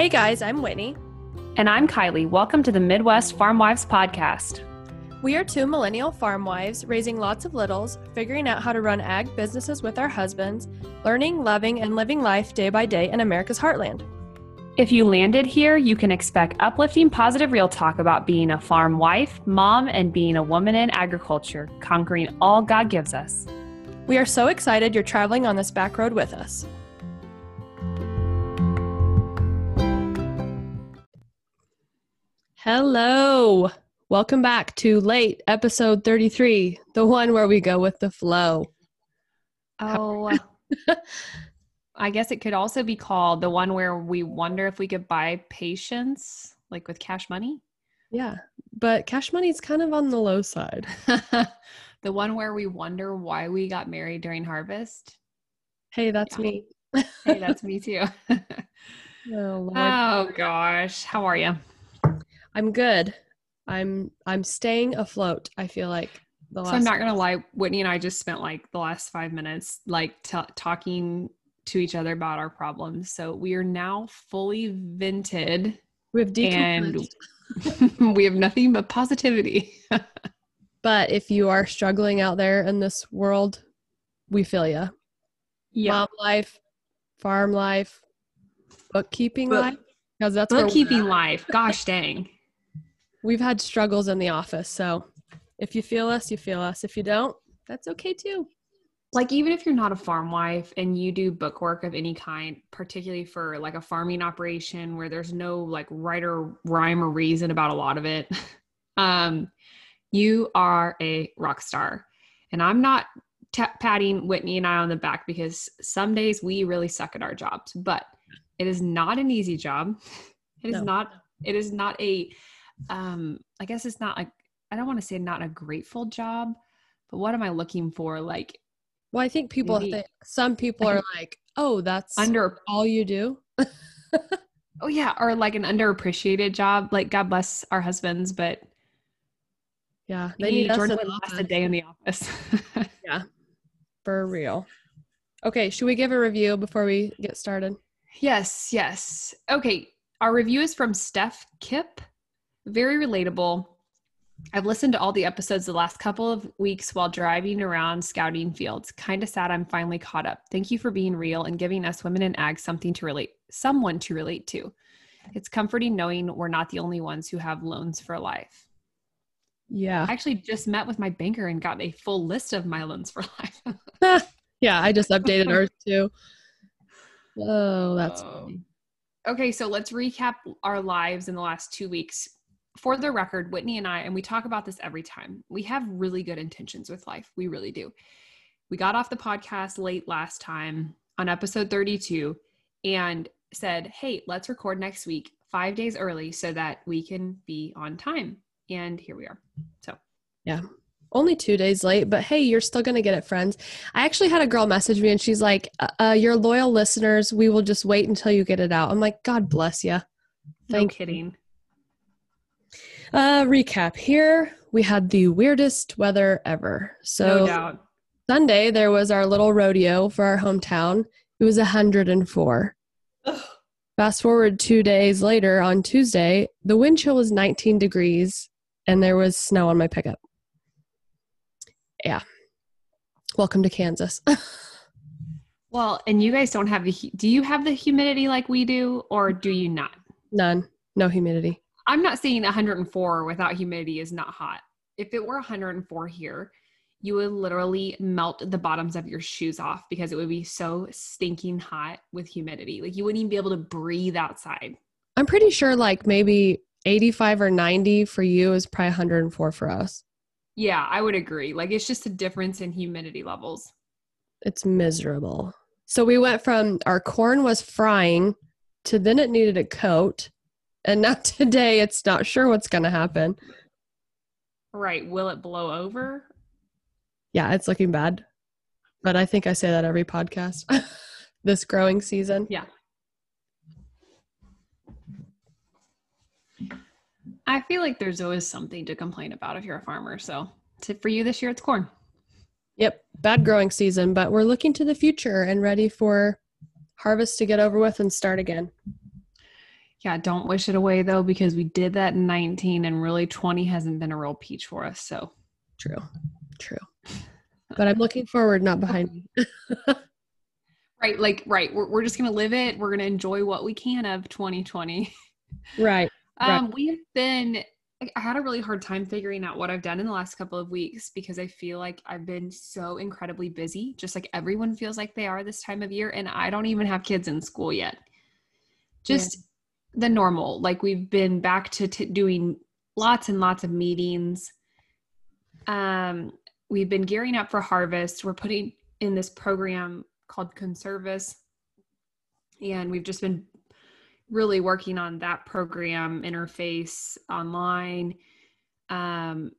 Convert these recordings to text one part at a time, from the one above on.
Hey guys, I'm Whitney. And I'm Kylie. Welcome to the Midwest Farm Wives Podcast. We are two millennial farm wives raising lots of littles, figuring out how to run ag businesses with our husbands, learning, loving, and living life day by day in America's heartland. If you landed here, you can expect uplifting, positive real talk about being a farm wife, mom, and being a woman in agriculture, conquering all God gives us. We are so excited you're traveling on this back road with us. Hello. Welcome back to late episode 33, the one where we go with the flow. Oh, uh, I guess it could also be called the one where we wonder if we could buy patience, like with cash money. Yeah, but cash money is kind of on the low side. the one where we wonder why we got married during harvest. Hey, that's yeah. me. hey, that's me too. oh, oh gosh, how are you? I'm good. I'm I'm staying afloat. I feel like the last. So I'm not gonna lie. Whitney and I just spent like the last five minutes like t- talking to each other about our problems. So we are now fully vented. We have decompressed. and we have nothing but positivity. but if you are struggling out there in this world, we feel you. Yeah. Mom life, farm life, bookkeeping Book- life. Because that's bookkeeping life. Gosh dang we've had struggles in the office. So if you feel us, you feel us. If you don't, that's okay too. Like even if you're not a farm wife and you do book work of any kind, particularly for like a farming operation where there's no like right or rhyme or reason about a lot of it, um, you are a rock star. And I'm not t- patting Whitney and I on the back because some days we really suck at our jobs, but it is not an easy job. It is no. not. It is not a um i guess it's not like i don't want to say not a grateful job but what am i looking for? Like well i think people maybe, think some people are like oh that's under all you do? Oh yeah or like an underappreciated job like god bless our husbands but yeah they need jordan would last a day in the office. Yeah for real. Okay should we give a review before we get started? Yes yes. Okay our review is from steph kip very relatable. I've listened to all the episodes the last couple of weeks while driving around scouting fields. Kind of sad I'm finally caught up. Thank you for being real and giving us women in ag something to relate, someone to relate to. It's comforting knowing we're not the only ones who have loans for life. Yeah. I actually just met with my banker and got a full list of my loans for life. yeah, I just updated ours too. Oh, that's oh. funny. Okay, so let's recap our lives in the last two weeks for the record, Whitney and I, and we talk about this every time, we have really good intentions with life. We really do. We got off the podcast late last time on episode 32 and said, hey, let's record next week, five days early, so that we can be on time. And here we are. So, yeah. Only two days late, but hey, you're still going to get it, friends. I actually had a girl message me and she's like, uh, uh, Your loyal listeners, we will just wait until you get it out. I'm like, God bless you. Thank no kidding. Uh, recap here we had the weirdest weather ever. So, no doubt. Sunday, there was our little rodeo for our hometown. It was 104. Ugh. Fast forward two days later on Tuesday, the wind chill was 19 degrees and there was snow on my pickup. Yeah. Welcome to Kansas. well, and you guys don't have the, do you have the humidity like we do or do you not? None. No humidity. I'm not saying 104 without humidity is not hot. If it were 104 here, you would literally melt the bottoms of your shoes off because it would be so stinking hot with humidity. Like you wouldn't even be able to breathe outside. I'm pretty sure like maybe 85 or 90 for you is probably 104 for us. Yeah, I would agree. Like it's just a difference in humidity levels. It's miserable. So we went from our corn was frying to then it needed a coat and not today, it's not sure what's going to happen. Right. Will it blow over? Yeah, it's looking bad. But I think I say that every podcast this growing season. Yeah. I feel like there's always something to complain about if you're a farmer. So, for you this year, it's corn. Yep, bad growing season, but we're looking to the future and ready for harvest to get over with and start again. Yeah, don't wish it away though, because we did that in 19 and really 20 hasn't been a real peach for us. So true, true. But I'm looking forward, not behind me. right. Like, right. We're, we're just going to live it. We're going to enjoy what we can of 2020. Right. Um, right. we have been, I had a really hard time figuring out what I've done in the last couple of weeks because I feel like I've been so incredibly busy, just like everyone feels like they are this time of year. And I don't even have kids in school yet. Just, yeah the normal. Like we've been back to t- doing lots and lots of meetings. Um, we've been gearing up for harvest. We're putting in this program called Conservis, and we've just been really working on that program interface online. Um,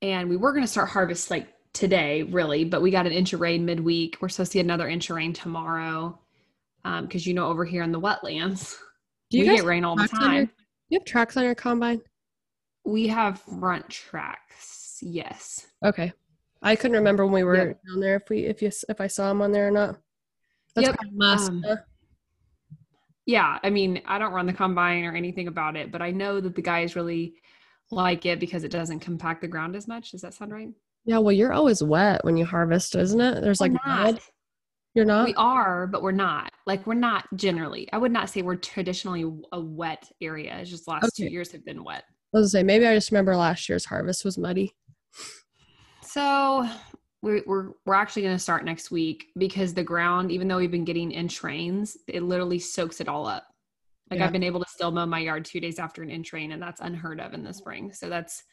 and we were going to start harvest like today, really, but we got an inch of rain midweek. We're supposed to get another inch of rain tomorrow because um, you know over here in the wetlands do you we get rain all the time. Your, you have tracks on your combine? We have front tracks. Yes. Okay. I couldn't remember when we were yep. down there if we if you if I saw them on there or not. That's yep. Um, yeah, I mean, I don't run the combine or anything about it, but I know that the guys really like it because it doesn't compact the ground as much. Does that sound right? Yeah, well, you're always wet when you harvest, isn't it? There's like mud. You're not? We are, but we're not. Like we're not generally. I would not say we're traditionally a wet area. It's just last okay. two years have been wet. I was say maybe I just remember last year's harvest was muddy. So we're we're, we're actually going to start next week because the ground, even though we've been getting inch rains, it literally soaks it all up. Like yeah. I've been able to still mow my yard two days after an inch rain, and that's unheard of in the spring. So that's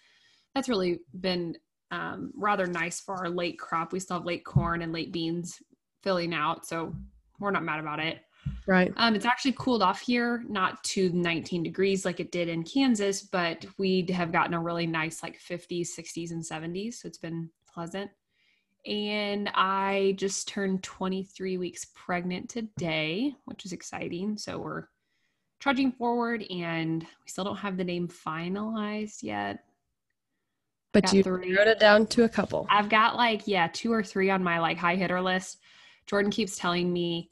that's really been um, rather nice for our late crop. We still have late corn and late beans filling out. So we're not mad about it. Right. Um, it's actually cooled off here, not to 19 degrees like it did in Kansas, but we have gotten a really nice like 50s, 60s, and 70s. So it's been pleasant. And I just turned 23 weeks pregnant today, which is exciting. So we're trudging forward and we still don't have the name finalized yet. But you three. wrote it down to a couple. I've got like, yeah, two or three on my like high hitter list. Jordan keeps telling me,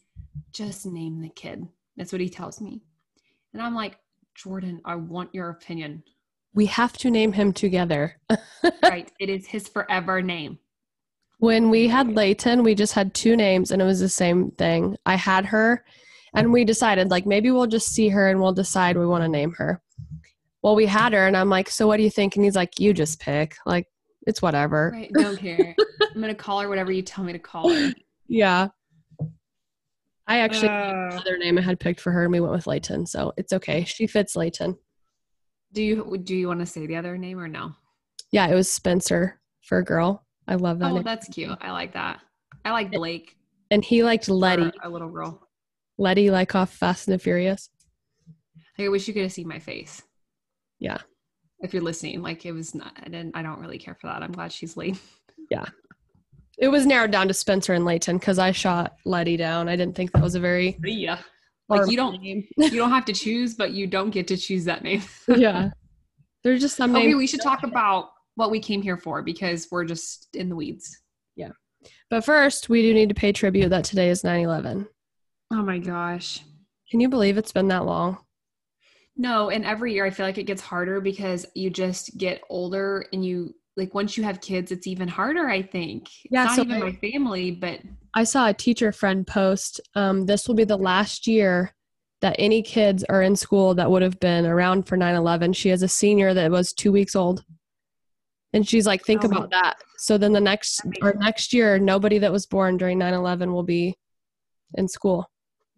just name the kid. That's what he tells me. And I'm like, Jordan, I want your opinion. We have to name him together. right. It is his forever name. When we had Layton, we just had two names and it was the same thing. I had her and we decided like maybe we'll just see her and we'll decide we want to name her. Well, we had her and I'm like, so what do you think? And he's like, you just pick. Like, it's whatever. Right. Don't care. I'm going to call her whatever you tell me to call her. Yeah. I actually uh, another name I had picked for her and we went with Layton, so it's okay. She fits Layton. Do you do you want to say the other name or no? Yeah, it was Spencer for a girl. I love that. Oh, name. that's cute. I like that. I like Blake. And he liked Letty. A little girl. Letty like off Fast and the Furious. I wish you could have seen my face. Yeah. If you're listening, like it was not I didn't I don't really care for that. I'm glad she's late. Yeah. It was narrowed down to Spencer and Layton because I shot Letty down. I didn't think that was a very yeah. Like you don't name. you don't have to choose, but you don't get to choose that name. yeah. There's just some Okay, we should talk about what we came here for because we're just in the weeds. Yeah. But first, we do need to pay tribute that today is 9/11. Oh my gosh. Can you believe it's been that long? No, and every year I feel like it gets harder because you just get older and you like once you have kids it's even harder i think. Yeah it's not so even I, my family but i saw a teacher friend post um, this will be the last year that any kids are in school that would have been around for 9-11 she has a senior that was two weeks old. And she's like think oh, about that. So then the next or next year nobody that was born during 9-11 will be in school.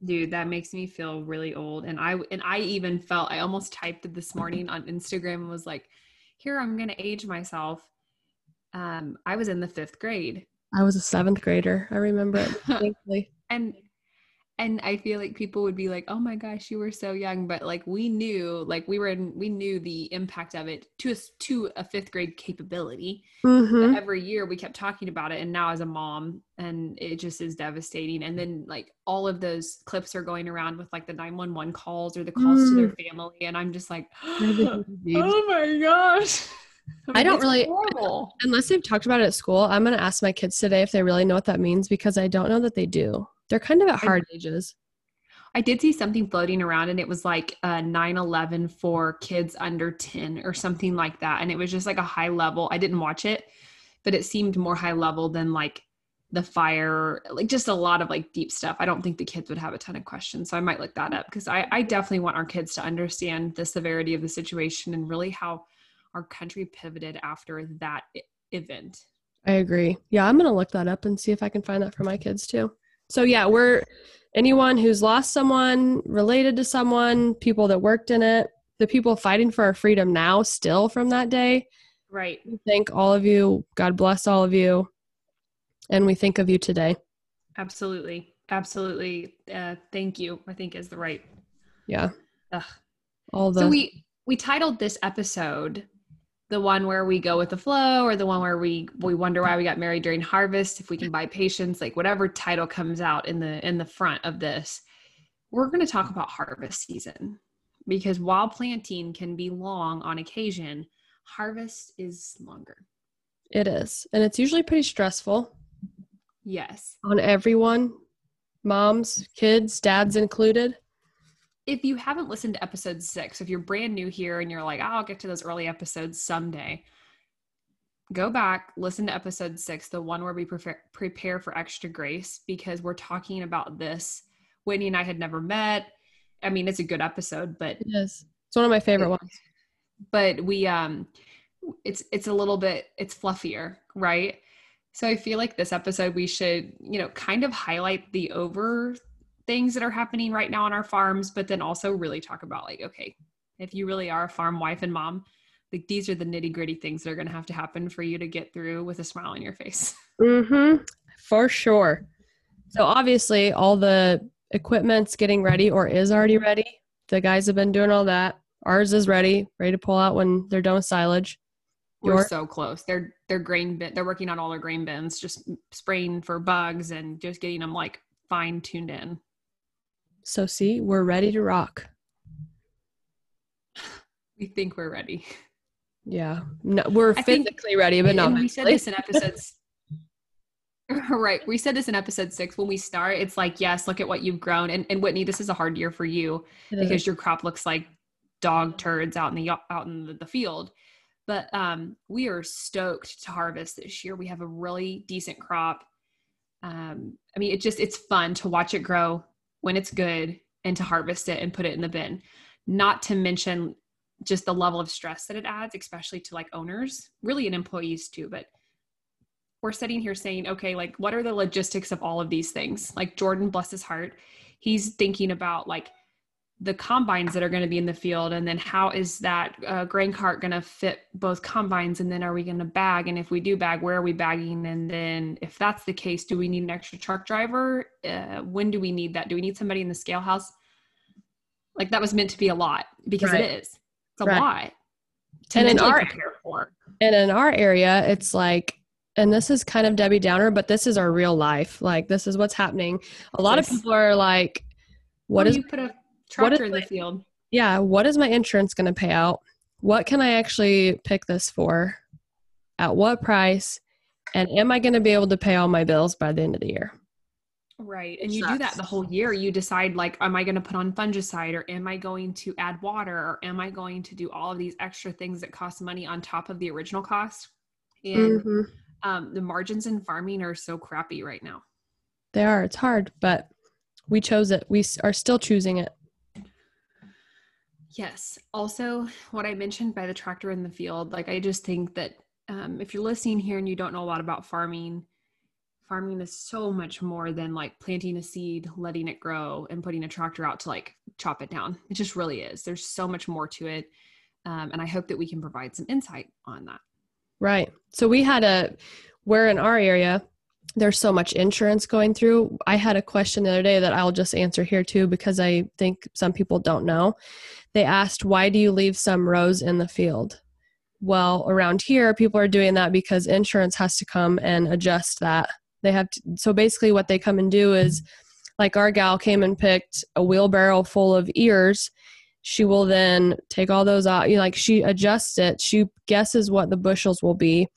Dude that makes me feel really old. And i and i even felt i almost typed it this morning on instagram and was like here I'm going to age myself. Um, I was in the fifth grade. I was a seventh grader. I remember it and and I feel like people would be like, "Oh my gosh, you were so young," but like we knew, like we were in, we knew the impact of it to a to a fifth grade capability. Mm-hmm. Every year we kept talking about it, and now as a mom, and it just is devastating. And then like all of those clips are going around with like the nine one one calls or the calls mm. to their mm. family, and I'm just like, "Oh my gosh." I, mean, I don't really, horrible. unless they've talked about it at school. I'm going to ask my kids today if they really know what that means because I don't know that they do. They're kind of at hard I, ages. I did see something floating around and it was like a 9 11 for kids under 10 or something like that. And it was just like a high level. I didn't watch it, but it seemed more high level than like the fire, like just a lot of like deep stuff. I don't think the kids would have a ton of questions. So I might look that up because I, I definitely want our kids to understand the severity of the situation and really how our country pivoted after that event. I agree. Yeah, I'm going to look that up and see if I can find that for my kids too. So, yeah, we're anyone who's lost someone related to someone, people that worked in it, the people fighting for our freedom now, still from that day. Right. We thank all of you. God bless all of you. And we think of you today. Absolutely. Absolutely. Uh, thank you, I think is the right. Yeah. Ugh. All the. So we we titled this episode the one where we go with the flow or the one where we we wonder why we got married during harvest if we can buy patience like whatever title comes out in the in the front of this we're going to talk about harvest season. Because while planting can be long on occasion harvest is longer. It is and it's usually pretty stressful. Yes. On everyone moms kids dads included if you haven't listened to episode six, if you're brand new here and you're like, oh, I'll get to those early episodes someday, go back, listen to episode six, the one where we prepare, prepare for extra grace, because we're talking about this. Whitney and I had never met. I mean, it's a good episode, but it is. It's one of my favorite ones. But we, um, it's it's a little bit it's fluffier, right? So I feel like this episode we should, you know, kind of highlight the over things that are happening right now on our farms, but then also really talk about like, okay, if you really are a farm wife and mom, like these are the nitty gritty things that are going to have to happen for you to get through with a smile on your face. Mm-hmm. For sure. So obviously, all the equipment's getting ready or is already ready. The guys have been doing all that. Ours is ready, ready to pull out when they're done with silage. We're so close. They're they're grain bin. They're working on all their grain bins, just spraying for bugs and just getting them like fine tuned in. So, see, we're ready to rock. We think we're ready. Yeah. No, we're I physically think, ready, but not. We said this in episodes. right. We said this in episode six. When we start, it's like, yes, look at what you've grown. And, and Whitney, this is a hard year for you it because is. your crop looks like dog turds out in the out in the, the field. But um, we are stoked to harvest this year. We have a really decent crop. Um, I mean, it just it's fun to watch it grow when it's good and to harvest it and put it in the bin. Not to mention just the level of stress that it adds, especially to like owners, really and employees too. But we're sitting here saying, okay, like what are the logistics of all of these things? Like Jordan, bless his heart, he's thinking about like the combines that are going to be in the field and then how is that uh, grain cart going to fit both combines and then are we going to bag? And if we do bag where are we bagging? And then if that's the case do we need an extra truck driver? Uh, when do we need that? Do we need somebody in the scale house? Like that was meant to be a lot because right. it is. It's a right. lot and in our and in our area it's like and this is kind of debbie downer but this is our real life. Like this is what's happening. A lot yes. of people are like what well, is you put a tractor in the field. Yeah. What is my insurance going to pay out? What can I actually pick this for? At what price? And am I going to be able to pay all my bills by the end of the year? Right. And you do that the whole year. You decide, like, am I going to put on fungicide or am I going to add water or am I going to do all of these extra things that cost money on top of the original cost? And mm-hmm. um, the margins in farming are so crappy right now. They are. It's hard, but we chose it. We are still choosing it. Yes. Also, what I mentioned by the tractor in the field, like I just think that um, if you're listening here and you don't know a lot about farming, farming is so much more than like planting a seed, letting it grow, and putting a tractor out to like chop it down. It just really is. There's so much more to it. Um, and I hope that we can provide some insight on that. Right. So we had a, where in our area, there's so much insurance going through. I had a question the other day that I'll just answer here too because I think some people don't know. They asked, Why do you leave some rows in the field? Well, around here, people are doing that because insurance has to come and adjust that. They have to, so basically, what they come and do is like our gal came and picked a wheelbarrow full of ears. She will then take all those out, you know, like she adjusts it, she guesses what the bushels will be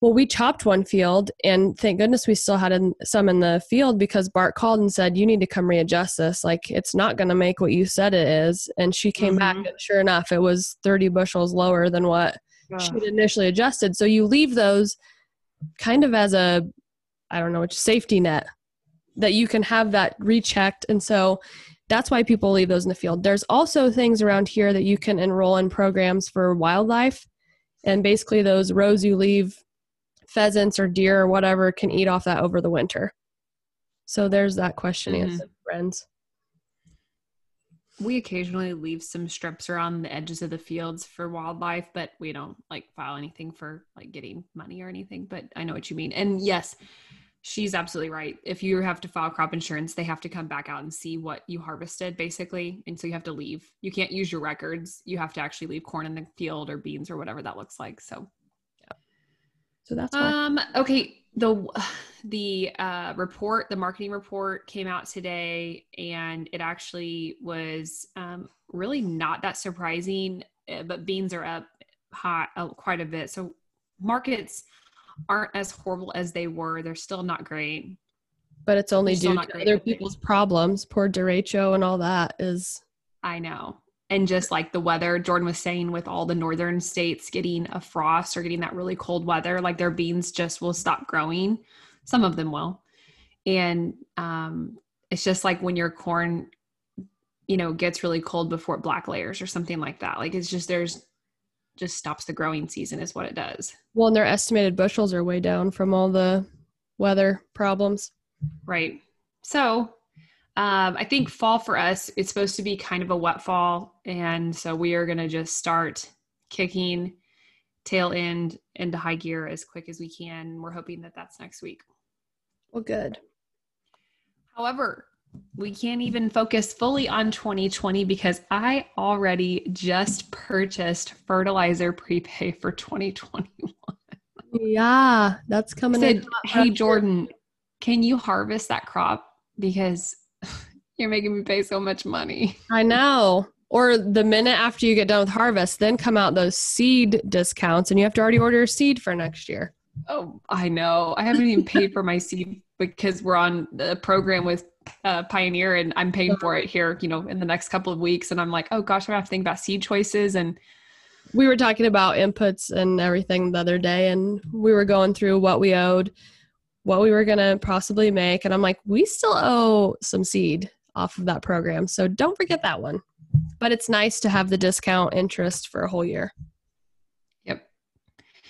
Well, we chopped one field, and thank goodness we still had in, some in the field because Bart called and said, "You need to come readjust this. Like it's not going to make what you said it is." And she came mm-hmm. back, and sure enough, it was thirty bushels lower than what she had initially adjusted. So you leave those kind of as a, I don't know, which safety net that you can have that rechecked, and so that's why people leave those in the field. There's also things around here that you can enroll in programs for wildlife. And basically, those rows you leave pheasants or deer or whatever can eat off that over the winter. So there's that question mm-hmm. answered, friends. We occasionally leave some strips around the edges of the fields for wildlife, but we don't like file anything for like getting money or anything. But I know what you mean. And yes, she's absolutely right. If you have to file crop insurance, they have to come back out and see what you harvested basically. And so you have to leave. You can't use your records. You have to actually leave corn in the field or beans or whatever that looks like. So so that's why. Um, okay. The the uh, report, the marketing report came out today, and it actually was um, really not that surprising. Eh, but beans are up hot uh, quite a bit. So markets aren't as horrible as they were. They're still not great. But it's only due to other people's problems. Poor derecho and all that is. I know and just like the weather. Jordan was saying with all the northern states getting a frost or getting that really cold weather like their beans just will stop growing. Some of them will. And um, it's just like when your corn you know gets really cold before it black layers or something like that like it's just there's just stops the growing season is what it does. Well and their estimated bushels are way down from all the weather problems. Right. So um, I think fall for us, it's supposed to be kind of a wet fall. And so we are going to just start kicking tail end into high gear as quick as we can. We're hoping that that's next week. Well, good. However, we can't even focus fully on 2020 because I already just purchased fertilizer prepay for 2021. Yeah, that's coming. I said, hey Jordan, can you harvest that crop? Because you're making me pay so much money. I know. Or the minute after you get done with harvest, then come out those seed discounts and you have to already order seed for next year. Oh, I know. I haven't even paid for my seed because we're on a program with uh, Pioneer and I'm paying for it here, you know, in the next couple of weeks. And I'm like, oh gosh, I'm gonna have to think about seed choices. And we were talking about inputs and everything the other day, and we were going through what we owed, what we were going to possibly make. And I'm like, we still owe some seed off of that program. So don't forget that one. But it's nice to have the discount interest for a whole year. Yep.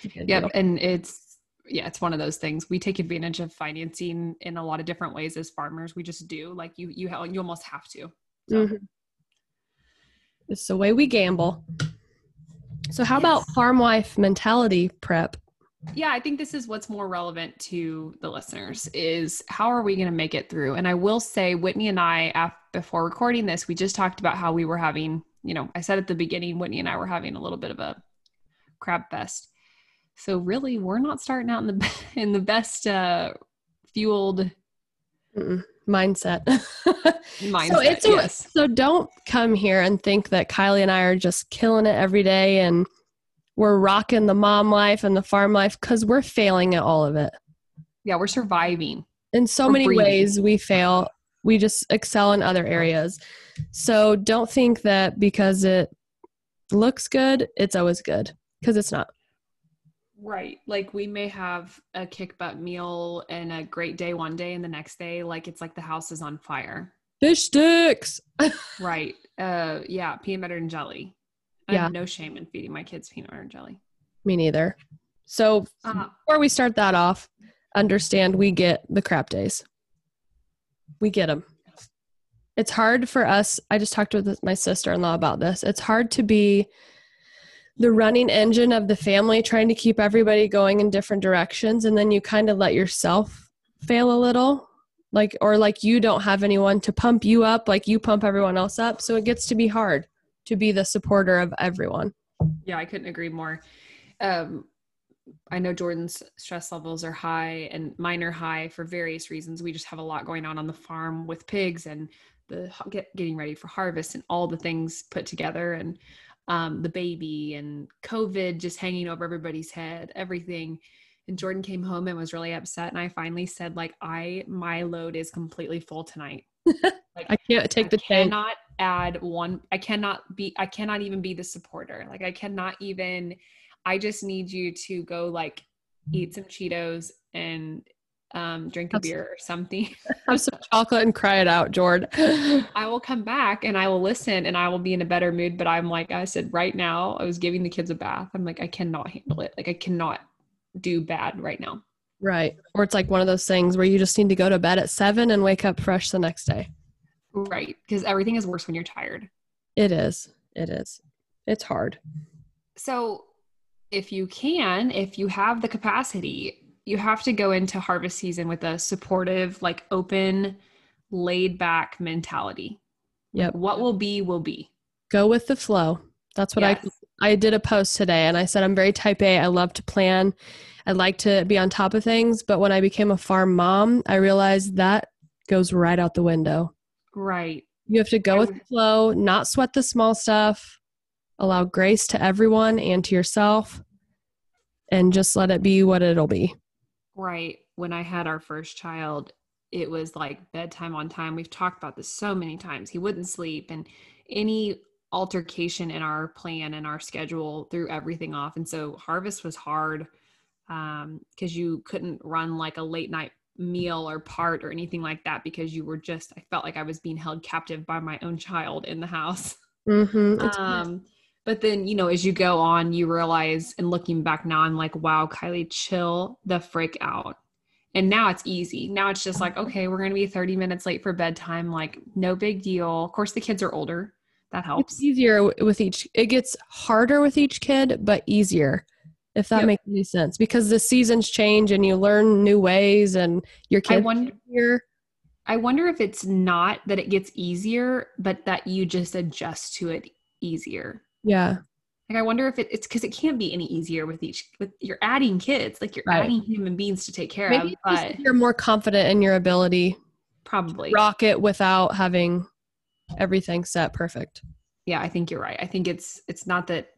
Yep. Deal. And it's, yeah, it's one of those things. We take advantage of financing in a lot of different ways as farmers. We just do. Like you, you, you almost have to. So. Mm-hmm. It's the way we gamble. So, how yes. about farm wife mentality prep? Yeah i think this is what's more relevant to the listeners is how are we going to make it through and i will say whitney and i before recording this we just talked about how we were having you know i said at the beginning whitney and i were having a little bit of a crab fest so really we're not starting out in the in the best uh fueled Mm-mm. mindset mindset so it's yes. so don't come here and think that kylie and i are just killing it every day and we're rocking the mom life and the farm life because we're failing at all of it. Yeah, we're surviving. In so we're many breathing. ways, we fail. We just excel in other areas. So don't think that because it looks good, it's always good because it's not. Right. Like we may have a kick butt meal and a great day one day, and the next day, like it's like the house is on fire. Fish sticks. right. Uh, yeah, peanut butter and jelly. I yeah. have no shame in feeding my kids peanut butter and jelly. Me neither. So uh-huh. before we start that off, understand we get the crap days. We get them. It's hard for us. I just talked with my sister in law about this. It's hard to be the running engine of the family, trying to keep everybody going in different directions. And then you kind of let yourself fail a little like or like you don't have anyone to pump you up like you pump everyone else up so it gets to be hard to be the supporter of everyone. Yeah, I couldn't agree more. Um, I know Jordan's stress levels are high and mine are high for various reasons. We just have a lot going on on the farm with pigs and the get, getting ready for harvest and all the things put together and um, the baby and COVID just hanging over everybody's head, everything. and Jordan came home and was really upset. And I finally said, like, I my load is completely full tonight. Like I can't take I the tank. cannot add one. I cannot be. I cannot even be the supporter. Like I cannot even. I just need you to go like eat some Cheetos and um, drink a beer or something. Have some chocolate and cry it out, Jord. I will come back and I will listen and I will be in a better mood. But I'm like I said, right now I was giving the kids a bath. I'm like I cannot handle it. Like I cannot do bad right now. right. Or it's like one of those things where you just need to go to bed at seven and wake up fresh the next day. Right, because everything is worse when you're tired. It is. It is. It's hard. So, if you can, if you have the capacity, you have to go into harvest season with a supportive, like open, laid back mentality. Yep. What will be, will be. Go with the flow. That's what Yes. I I did a post today and I said I'm very type A. I love to plan. I like to be on top of things, but when I became a farm mom, I realized that goes right out the window. Right. You have to go with the flow, not sweat the small stuff, allow grace to everyone and to yourself, and just let it be what it'll be. Right. When I had our first child, it was like bedtime on time. We've talked about this so many times. He wouldn't sleep, and any altercation in our plan and our schedule threw everything off. And so harvest was hard Um, because you couldn't run like a late night meal or part or anything like that because you were just, I felt like I was being held captive by my own child in the house. Mm-hmm. Um, but then, you know, as you go on, you realize, and looking back now, I'm like, wow, Kylie, chill the freak out. And now it's easy. Now it's just like, okay, we're going to be 30 minutes late for bedtime. Like, no big deal. Of course, the kids are older. That helps. it's easier with each. It gets harder with each kid, but easier. If that Yep. makes any sense, because the seasons change and you learn new ways, and your I kids wonder, here. I wonder if it's not that it gets easier, but that you just adjust to it easier. Yeah, Like I wonder if it, it's because it can't be any easier with each. With you're adding kids, like you're Right. adding human beings to take care maybe of. But you're more confident in your ability probably, rock it without having everything set perfect. yeah, I think you're right. I think it's it's not that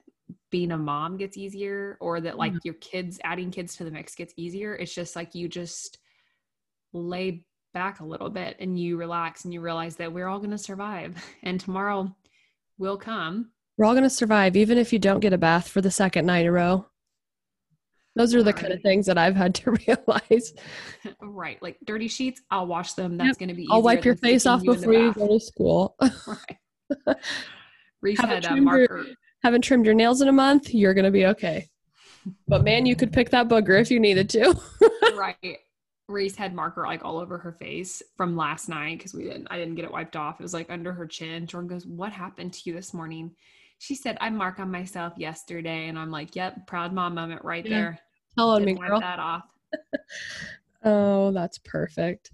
being a mom gets easier or that like Mhm. your kids adding kids to the mix gets easier. It's just like you just lay back a little bit and you relax and you realize that we're all going to survive and tomorrow will come. We're all going to survive, even if you don't get a bath for the second night in a row. Those are the kind of things that I've had to realize. right. Like dirty sheets, I'll wash them. That's going to be I'll wipe your face off you before you go to school. Right. Haven't a marker. Haven't trimmed your nails in a month, you're going to be okay. But man, you could pick that booger if you needed to. right. Reese had marker like all over her face from last night because we didn't I didn't get it wiped off. It was like under her chin. Jordan goes, What happened to you this morning? She said, I mark on myself yesterday. And I'm like, Yep, proud mom moment right Yeah. there. Tell on me, wipe girl. that off. Oh, that's perfect.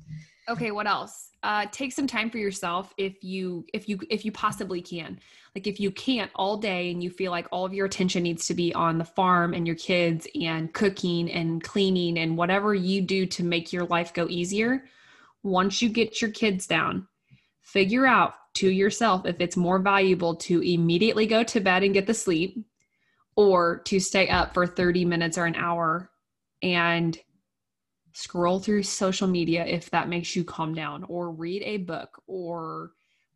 Okay, what else? Uh, take some time for yourself if you if you if you possibly can. Like if you can't all day and you feel like all of your attention needs to be on the farm and your kids and cooking and cleaning and whatever you do to make your life go easier. Once you get your kids down, figure out to yourself if it's more valuable to immediately go to bed and get the sleep or to stay up for 30 minutes or an hour and scroll through social media if that makes you calm down or read a book or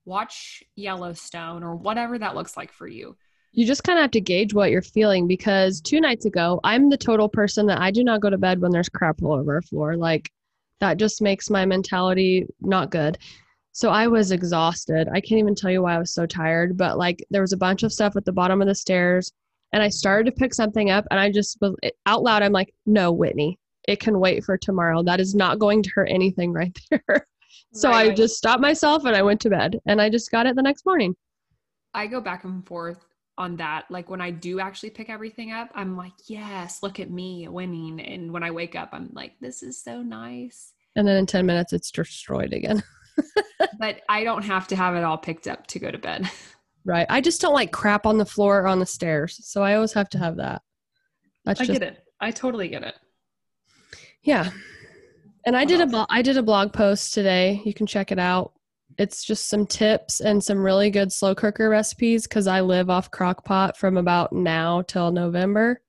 watch Yellowstone or whatever that looks like for you. You just kind of have to gauge what you're feeling because two nights ago, I'm the total person that I do not go to bed when there's crap all over our floor. Like that just makes my mentality not good. So I was exhausted. I can't even tell you why I was so tired, but like there was a bunch of stuff at the bottom of the stairs and I started to pick something up and I just was out loud. I'm like, no, Whitney, it can wait for tomorrow. That is not going to hurt anything right there. So I just stopped myself and I went to bed and I just got it the next morning. I go back and forth on that. Like when I do actually pick everything up, I'm like, yes, look at me winning. And when I wake up, I'm like, this is so nice. And then in 10 minutes, it's destroyed again. But I don't have to have it all picked up to go to bed. Right. I just don't like crap on the floor or on the stairs. So I always have to have that. That's I just, get it. I totally get it. yeah. And I did a? I did a blog post today. You can check it out. It's just some tips and some really good slow cooker recipes because I live off crock pot from about now till November.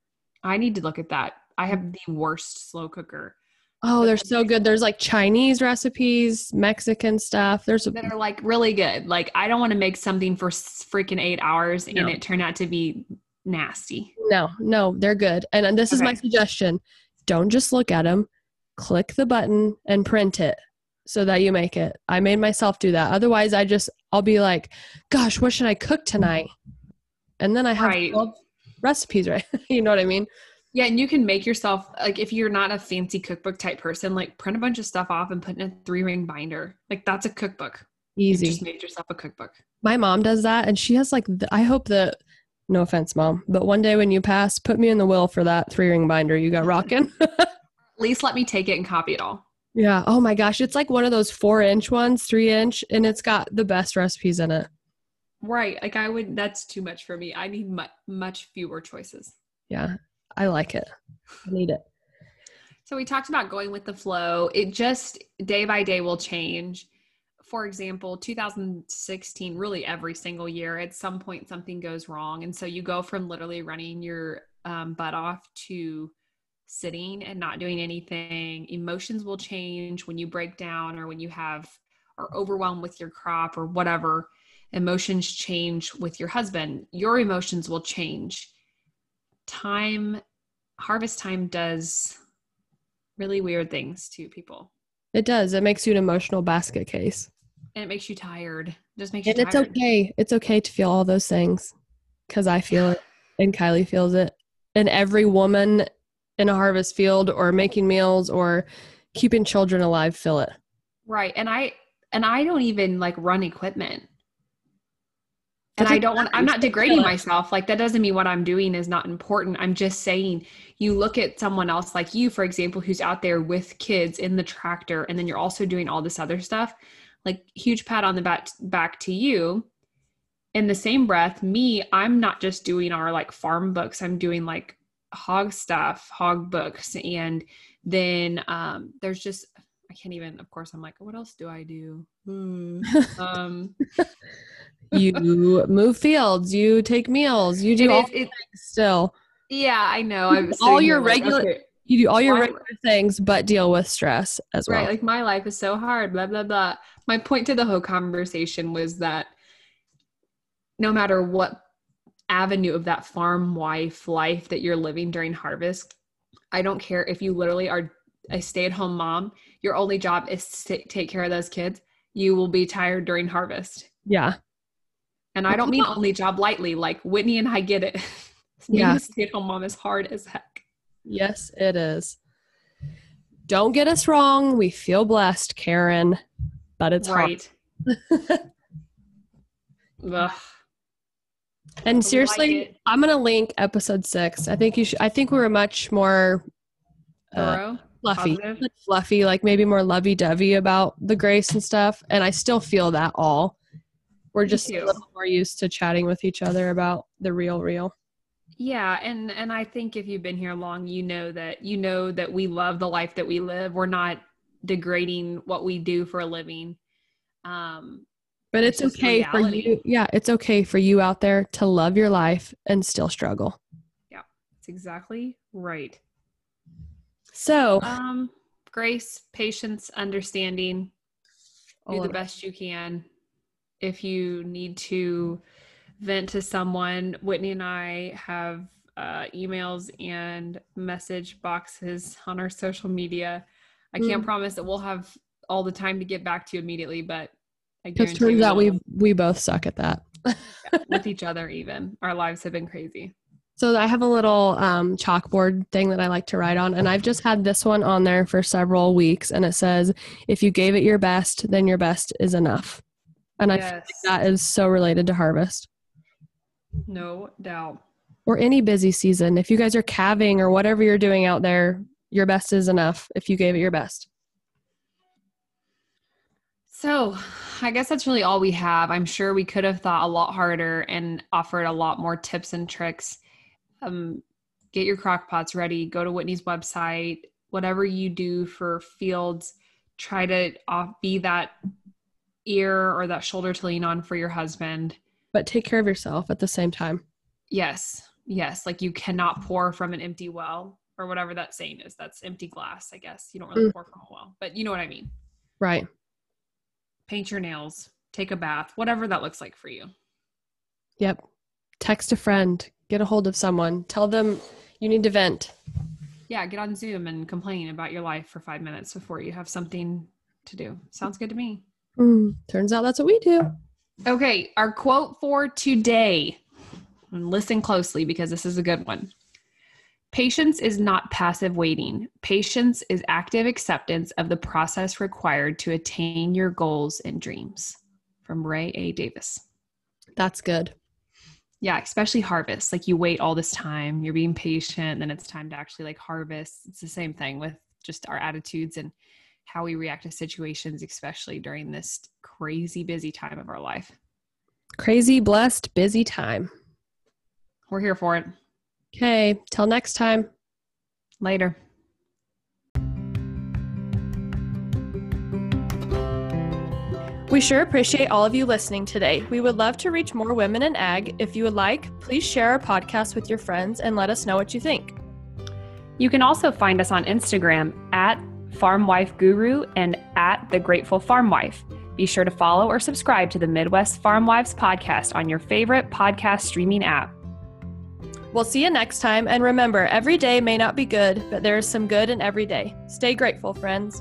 I need to look at that. I have the worst slow cooker. Oh, they're so good. There's like Chinese recipes, Mexican stuff. There's a, that are like really good. Like I don't want to make something for freaking eight hours No. and it turned out to be nasty. no, no, they're good. And, and this is my suggestion: don't just look at them. Click the button and print it so that you make it. I made myself do that. Otherwise, I just I'll be like, "Gosh, what should I cook tonight?" And then I have Right. 12 recipes, right? you know what I mean? Yeah, and you can make yourself like if you're not a fancy cookbook type person, like print a bunch of stuff off and put in a three ring binder. Like that's a cookbook. You Easy. just made yourself a cookbook. my mom does that and she has like the, i hope that no offense mom but one day when you pass put me in the will for that three ring binder you got rocking least let me take it and copy it all. yeah oh my gosh it's like one of those four inch ones three inch and it's got the best recipes in it Right. Like I would that's too much for me. I need much much fewer choices. yeah i like it i need it So we talked about going with the flow. It just day by day will change. For example, 2016, really every single year, at some point something goes wrong. And so you go from literally running your um, butt off to sitting and not doing anything. Emotions will change when you break down or when you have are overwhelmed with your crop or whatever. Emotions change with your husband. Your emotions will change. Time, harvest time does really weird things to people. it does it makes you an emotional basket case And it makes you tired. Just makes you and it's tired. okay it's okay to feel all those things because i feel it and kylie feels it and every woman in a harvest field or making meals or keeping children alive fill it Right. And I and I don't even like run equipment. And I don't want I'm not degrading myself. Like that doesn't mean what I'm doing is not important. I'm just saying you look at someone else like you, for example, who's out there with kids in the tractor, and then you're also doing all this other stuff. Like huge pat on the back back to you. In the same breath, me, I'm not just doing our like farm books. I'm doing like hog stuff, hog books, and then um, there's just I can't even. Of course, I'm like, what else do I do? Hmm. um, you move fields you take meals you do it all is- it- still yeah, I know. I'm All your here like, regular- okay, you do all your regular things but deal with stress as well right. Like my life is so hard. Blah blah blah. My point to the whole conversation was that no matter what avenue of that farm wife life that you're living during harvest, I don't care if you literally are a stay-at-home mom. Your only job is to take care of those kids. You will be tired during harvest. yeah And I don't mean only job lightly. Like Whitney and I get it. Being Yeah. a stay-at-home mom is hard as heck. yes it is don't get us wrong we feel blessed karen but it's right. Ugh. hard and seriously it. i'm gonna link episode six i think you should i think we were much more uh, fluffy Positive? fluffy like maybe more lovey-dovey about the grace and stuff and i still feel that all we're just a little more used to chatting with each other about the real real Yeah, and and I think if you've been here long, you know that you know that we love the life that we live. We're not degrading what we do for a living. Um, but It's it's, okay for you yeah it's okay for you out there to love your life and still struggle Yeah, it's exactly right. so Um, grace, patience, understanding. do the best you can. If you need to vent to someone, Whitney and I have uh, emails and message boxes on our social media. I can't Mm. promise that we'll have all the time to get back to you immediately, but because turns out we we both suck at that with each other. Even our lives have been crazy. So I have a little um, chalkboard thing that I like to write on, and I've just had this one on there for several weeks, and it says, "If you gave it your best, then your best is enough." And I feel like that is so related to harvest No doubt. or any busy season. If you guys are calving or whatever you're doing out there, your best is enough. If you gave it your best. So, I guess that's really all we have. I'm sure we could have thought a lot harder and offered a lot more tips and tricks. Um, get your crock pots ready. Go to Whitney's website. Whatever you do for fields, try to be that ear or that shoulder to lean on for your husband. But take care of yourself at the same time. Yes, yes. Like you cannot pour from an empty well. or whatever that saying is. That's empty glass, I guess. You don't really Mm. pour from a well, but you know what I mean. Right. Paint your nails, take a bath, whatever that looks like for you. Yep. Text a friend, get a hold of someone, tell them you need to vent. Yeah, get on Zoom and complain about your life for five minutes before you have something to do. Sounds good to me. Mm, turns out that's what we do. Okay, our quote for today. Listen closely because this is a good one. Patience is not passive waiting. Patience is active acceptance of the process required to attain your goals and dreams. From Ray A. Davis. That's good. Yeah, especially harvest. Like you wait all this time, you're being patient, then it's time to actually like harvest. It's the same thing with just our attitudes and how we react to situations, especially during this crazy busy time of our life. Crazy, blessed, busy time. We're here for it. Okay, till next time. Later. We sure appreciate all of you listening today. We would love to reach more women in ag. If you would like, please share our podcast with your friends and let us know what you think. You can also find us on Instagram at Farmwife Guru and at The Grateful Farmwife. Be sure to follow or subscribe to the Midwest Farm Wives podcast on your favorite podcast streaming app. We'll see you next time. And remember, every day may not be good, but there is some good in every day. Stay grateful, friends.